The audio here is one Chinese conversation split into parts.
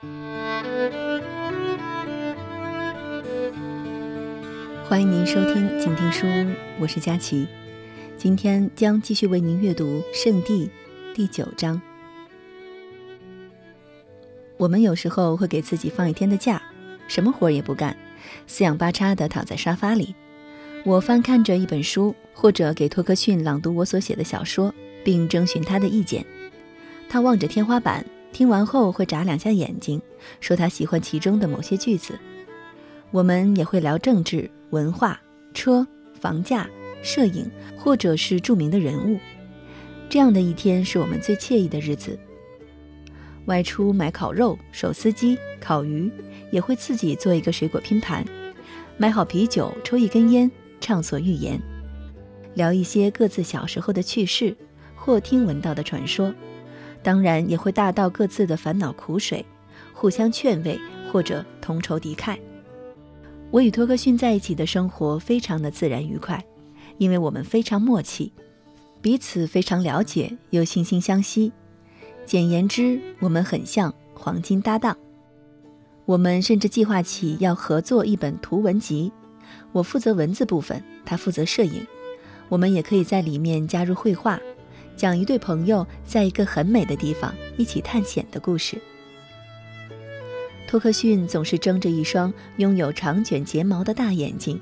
欢迎您收听静听书屋，我是佳琪。今天将继续为您阅读《圣地》第九章。我们有时候会给自己放一天的假，什么活也不干，四仰八叉的躺在沙发里。我翻看着一本书，或者给托克逊朗读我所写的小说，并征询他的意见。他望着天花板，听完后会眨两下眼睛，说他喜欢其中的某些句子。我们也会聊政治。文化、车、房价、摄影，或者是著名的人物，这样的一天是我们最惬意的日子。外出买烤肉、手撕鸡、烤鱼，也会自己做一个水果拼盘，买好啤酒，抽一根烟，畅所欲言，聊一些各自小时候的趣事或听闻到的传说。当然，也会大倒各自的烦恼苦水，互相劝慰或者同仇敌忾。我与托克逊在一起的生活非常的自然愉快，因为我们非常默契，彼此非常了解又惺惺相惜。简言之，我们很像黄金搭档。我们甚至计划起要合作一本图文集，我负责文字部分，他负责摄影。我们也可以在里面加入绘画，讲一对朋友在一个很美的地方一起探险的故事。托克逊总是睁着一双拥有长卷睫毛的大眼睛，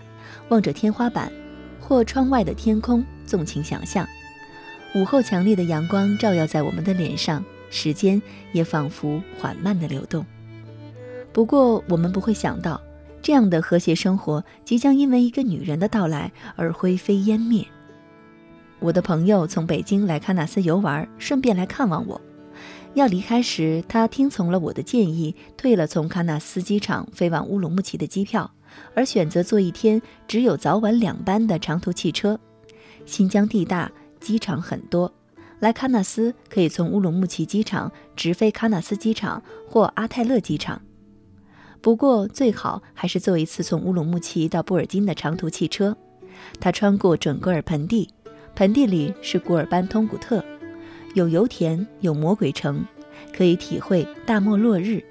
望着天花板或窗外的天空，纵情想象。午后强烈的阳光照耀在我们的脸上，时间也仿佛缓慢地流动。不过，我们不会想到，这样的和谐生活即将因为一个女人的到来而灰飞烟灭。我的朋友从北京来喀纳斯游玩，顺便来看望我。要离开时，他听从了我的建议，退了从喀纳斯机场飞往乌鲁木齐的机票，而选择坐一天只有早晚两班的长途汽车。新疆地大，机场很多，来喀纳斯可以从乌鲁木齐机场直飞喀纳斯机场或阿泰勒机场。不过最好还是坐一次从乌鲁木齐到布尔津的长途汽车，它穿过准格尔盆地，盆地里是古尔班通古特。有油田，有魔鬼城，可以体会大漠落日，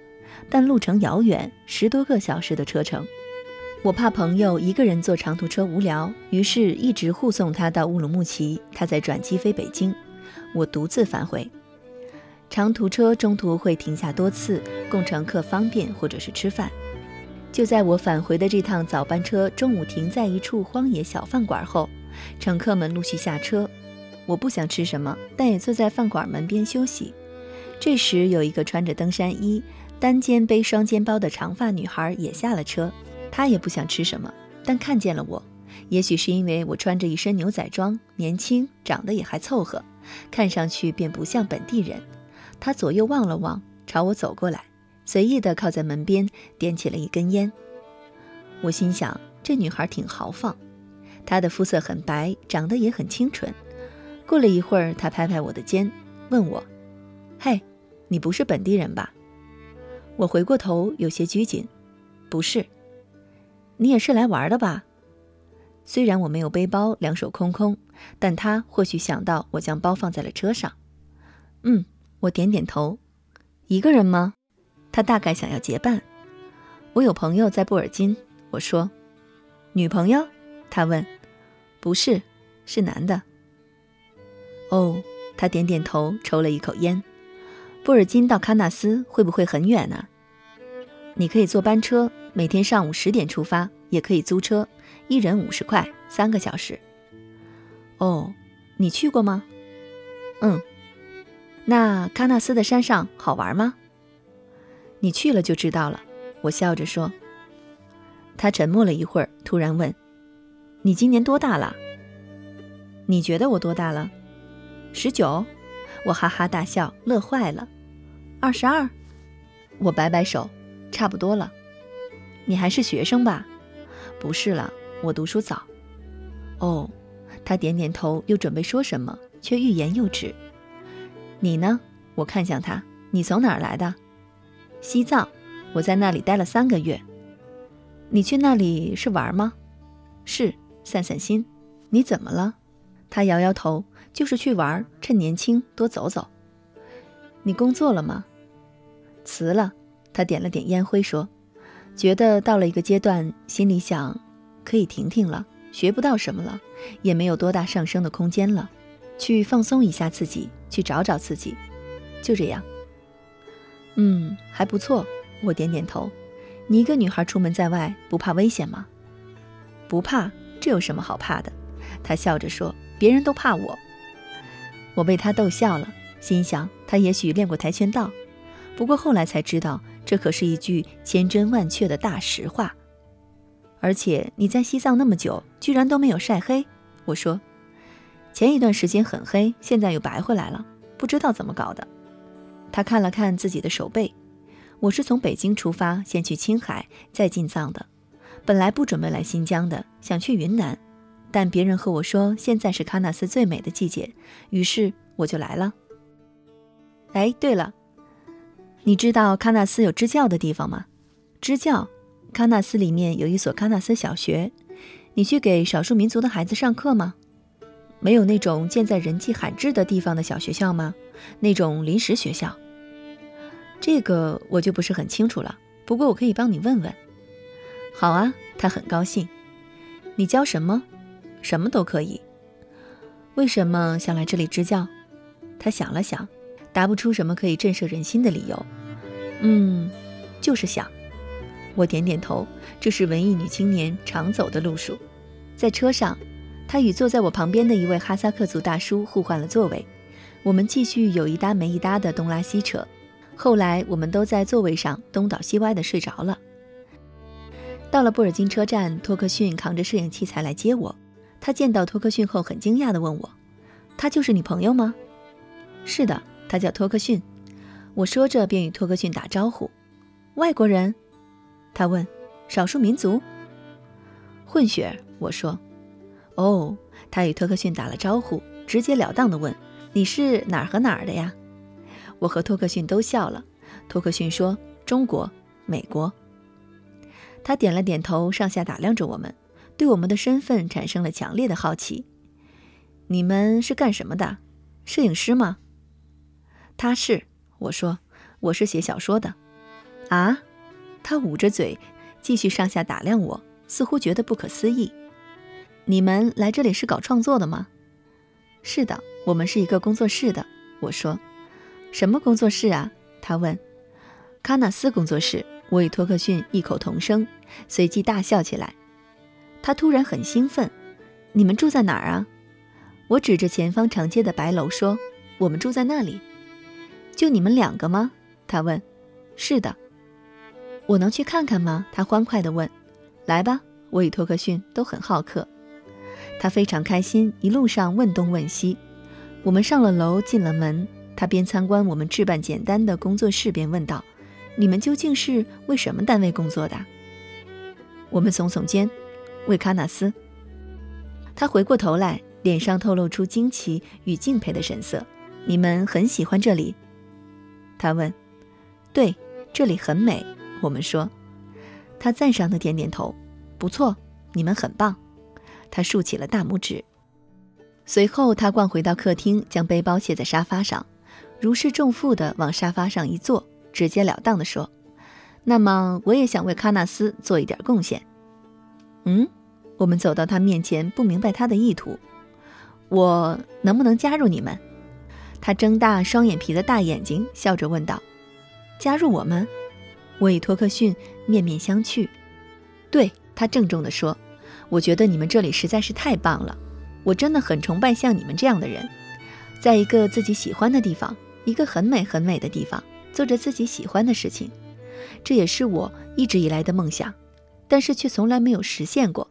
但路程遥远，十多个小时的车程。我怕朋友一个人坐长途车无聊，于是一直护送他到乌鲁木齐，他再转机飞北京，我独自返回。长途车中途会停下多次，供乘客方便或者是吃饭。就在我返回的这趟早班车中午停在一处荒野小饭馆后，乘客们陆续下车。我不想吃什么，但也坐在饭馆门边休息。这时，有一个穿着登山衣、单肩背双肩包的长发女孩也下了车。她也不想吃什么，但看见了我。也许是因为我穿着一身牛仔装，年轻，长得也还凑合，看上去便不像本地人。她左右望了望，朝我走过来，随意地靠在门边，点起了一根烟。我心想，这女孩挺豪放。他的肤色很白，长得也很清纯。过了一会儿，他拍拍我的肩，问我：“嘿，你不是本地人吧？”我回过头，有些拘谨：“不是。”“你也是来玩的吧？”虽然我没有背包，两手空空，但他或许想到我将包放在了车上。“嗯。”我点点头。“一个人吗？”他大概想要结伴。我有朋友在布尔津。我说：“女朋友？”他问。“不是，是男的。”哦，他点点头，抽了一口烟。布尔津到喀纳斯会不会很远呢？你可以坐班车，每天上午十点出发，也可以租车，一人五十块，三个小时。哦，你去过吗？嗯。那喀纳斯的山上好玩吗？你去了就知道了。我笑着说。他沉默了一会儿，突然问：“你今年多大了？”你觉得我多大了？十九，我哈哈大笑，乐坏了。二十二，我摆摆手，差不多了。你还是学生吧？不是了，我读书早。哦，他点点头，又准备说什么，却欲言又止。你呢？我看向他，你从哪儿来的？西藏，我在那里待了三个月。你去那里是玩吗？是，散散心。你怎么了？他摇摇头。就是去玩，趁年轻多走走。你工作了吗？辞了，他点了点烟灰，说：“觉得到了一个阶段，心里想，可以停停了，学不到什么了，也没有多大上升的空间了，去放松一下自己，去找找自己，就这样。”嗯，还不错。我点点头。你一个女孩出门在外，不怕危险吗？不怕，这有什么好怕的？他笑着说：“别人都怕我。”我被他逗笑了，心想他也许练过跆拳道。不过后来才知道，这可是一句千真万确的大实话。而且你在西藏那么久，居然都没有晒黑。我说，前一段时间很黑，现在又白回来了，不知道怎么搞的。他看了看自己的手背，我是从北京出发，先去青海，再进藏的。本来不准备来新疆的，想去云南，但别人和我说现在是喀纳斯最美的季节，于是我就来了。哎，对了。你知道喀纳斯有支教的地方吗？支教，喀纳斯里面有一所喀纳斯小学。你去给少数民族的孩子上课吗？没有那种建在人迹罕至的地方的小学校吗？那种临时学校？这个我就不是很清楚了。不过我可以帮你问问。好啊，他很高兴。你教什么？什么都可以。为什么想来这里支教？他想了想。答不出什么可以震慑人心的理由，嗯，就是想。我点点头，这是文艺女青年常走的路数。在车上，他与坐在我旁边的一位哈萨克族大叔互换了座位，我们继续有一搭没一搭的东拉西扯。后来，我们都在座位上东倒西歪的睡着了。到了布尔津车站，托克逊扛着摄影器材来接我。他见到托克逊后，很惊讶地问我：“他就是你朋友吗？”“是的。”他叫托克逊，我说着便与托克逊打招呼。外国人？他问。少数民族？混血？我说。哦，他与托克逊打了招呼，直截了当地问：“你是哪儿和哪儿的呀？”我和托克逊都笑了。托克逊说：“中国，美国。”他点了点头，上下打量着我们，对我们的身份产生了强烈的好奇。你们是干什么的？摄影师吗？他是我说，我是写小说的，啊？他捂着嘴，继续上下打量我，似乎觉得不可思议。你们来这里是搞创作的吗？是的，我们是一个工作室的。我说，什么工作室啊？他问。喀纳斯工作室。我与托克逊异口同声，随即大笑起来。他突然很兴奋。你们住在哪儿啊？我指着前方长街的白楼说，我们住在那里。就你们两个吗？他问。是的。我能去看看吗？他欢快地问。来吧，我与托克逊都很好客。他非常开心，一路上问东问西。我们上了楼，进了门。他边参观我们置办简单的工作室，边问道：“你们究竟是为什么单位工作的？”我们耸耸肩：“为喀纳斯。”他回过头来，脸上透露出惊奇与敬佩的神色：“你们很喜欢这里？”他问：“对，这里很美。”我们说。他赞赏的点点头：“不错，你们很棒。”他竖起了大拇指。随后，他逛回到客厅，将背包卸在沙发上，如释重负地往沙发上一坐，直截了当地说：“那么，我也想为喀纳斯做一点贡献。”嗯，我们走到他面前，不明白他的意图。我能不能加入你们？他睁大双眼皮的大眼睛，笑着问道：“加入我们？”我与托克逊面面相觑。对他郑重地说：“我觉得你们这里实在是太棒了，我真的很崇拜像你们这样的人，在一个自己喜欢的地方，一个很美很美的地方，做着自己喜欢的事情。这也是我一直以来的梦想，但是却从来没有实现过。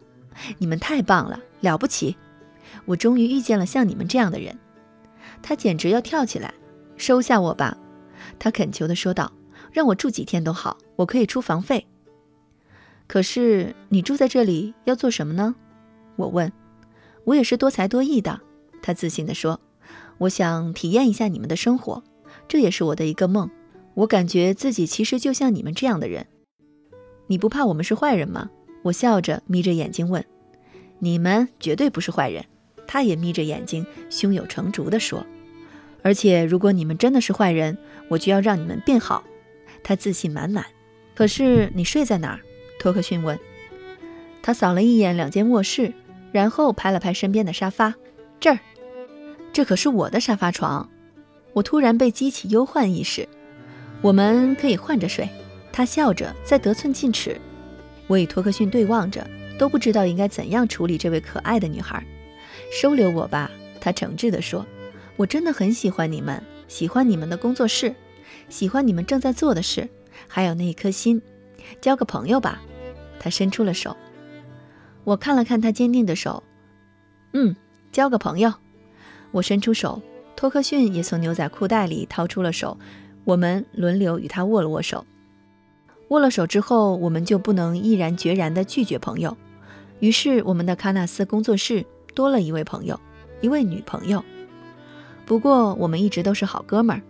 你们太棒了，了不起！我终于遇见了像你们这样的人。”他简直要跳起来，收下我吧，他恳求地说道：“让我住几天都好，我可以出房费。”可是你住在这里要做什么呢？我问。我也是多才多艺的，他自信地说：“我想体验一下你们的生活，这也是我的一个梦。我感觉自己其实就像你们这样的人。你不怕我们是坏人吗？”我笑着眯着眼睛问。“你们绝对不是坏人。”他也眯着眼睛，胸有成竹地说。而且，如果你们真的是坏人，我就要让你们变好。他自信满满。可是你睡在哪儿？托克逊问。他扫了一眼两间卧室，然后拍了拍身边的沙发，这儿，这可是我的沙发床。我突然被激起忧患意识。我们可以换着睡。他笑着，在得寸进尺。我与托克逊对望着，都不知道应该怎样处理这位可爱的女孩。收留我吧，他诚挚地说。我真的很喜欢你们，喜欢你们的工作室，喜欢你们正在做的事，还有那一颗心。交个朋友吧。他伸出了手。我看了看他坚定的手。嗯，交个朋友。我伸出手，托克逊也从牛仔裤袋里掏出了手。我们轮流与他握了握手。握了手之后，我们就不能毅然决然地拒绝朋友。于是，我们的喀纳斯工作室多了一位朋友，一位女朋友。不过，我们一直都是好哥们儿。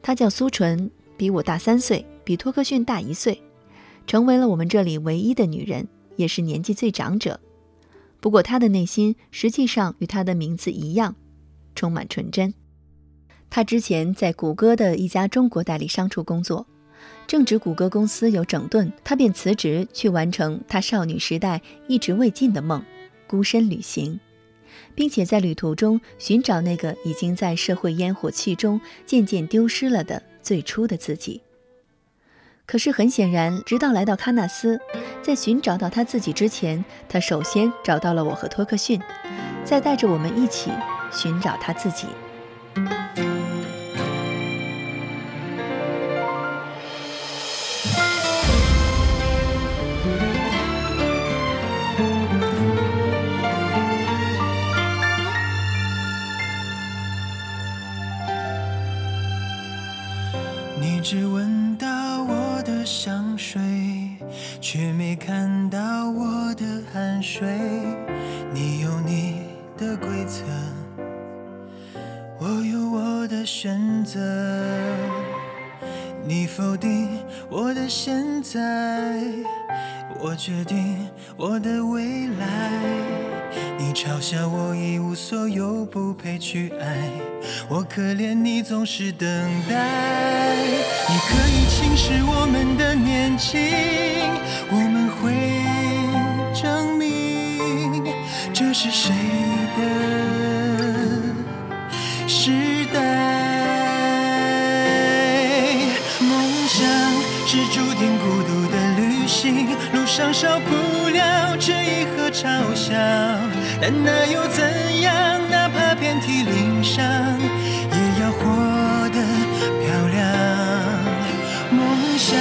她叫苏纯，比我大三岁，比托克逊大一岁，成为了我们这里唯一的女人，也是年纪最长者。不过，她的内心实际上与她的名字一样，充满纯真。她之前在谷歌的一家中国代理商处工作。正值谷歌公司有整顿，他便辞职去完成他少女时代一直未尽的梦——孤身旅行，并且在旅途中寻找那个已经在社会烟火气中渐渐丢失了的最初的自己。可是很显然，直到来到喀纳斯，在寻找到他自己之前，他首先找到了我和托克逊，再带着我们一起寻找他自己。的选择。你否定我的现在，我决定我的未来。你嘲笑我一无所有，不配去爱，我可怜你总是等待。你可以轻视我们的年轻，我们会证明这是谁的上少不了质疑和嘲笑。但那又怎样？哪怕遍体鳞伤，也要活得漂亮。梦想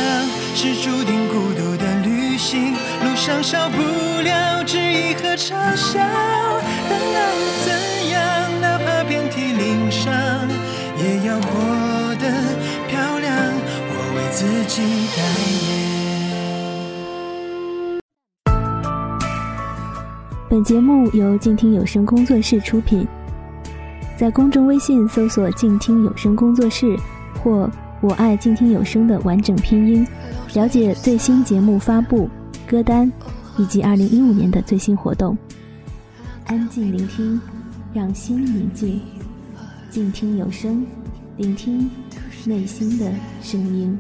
是注定孤独的旅行，路上少不了质疑和嘲笑。但那又怎样？哪怕遍体鳞伤，也要活得漂亮。我为自己代言。本节目由静听有声工作室出品，在公众微信搜索“静听有声工作室”或“我爱静听有声”的完整拼音，了解最新节目发布、歌单以及二零一五年的最新活动。安静聆听，让心宁静，静听有声，聆听内心的声音。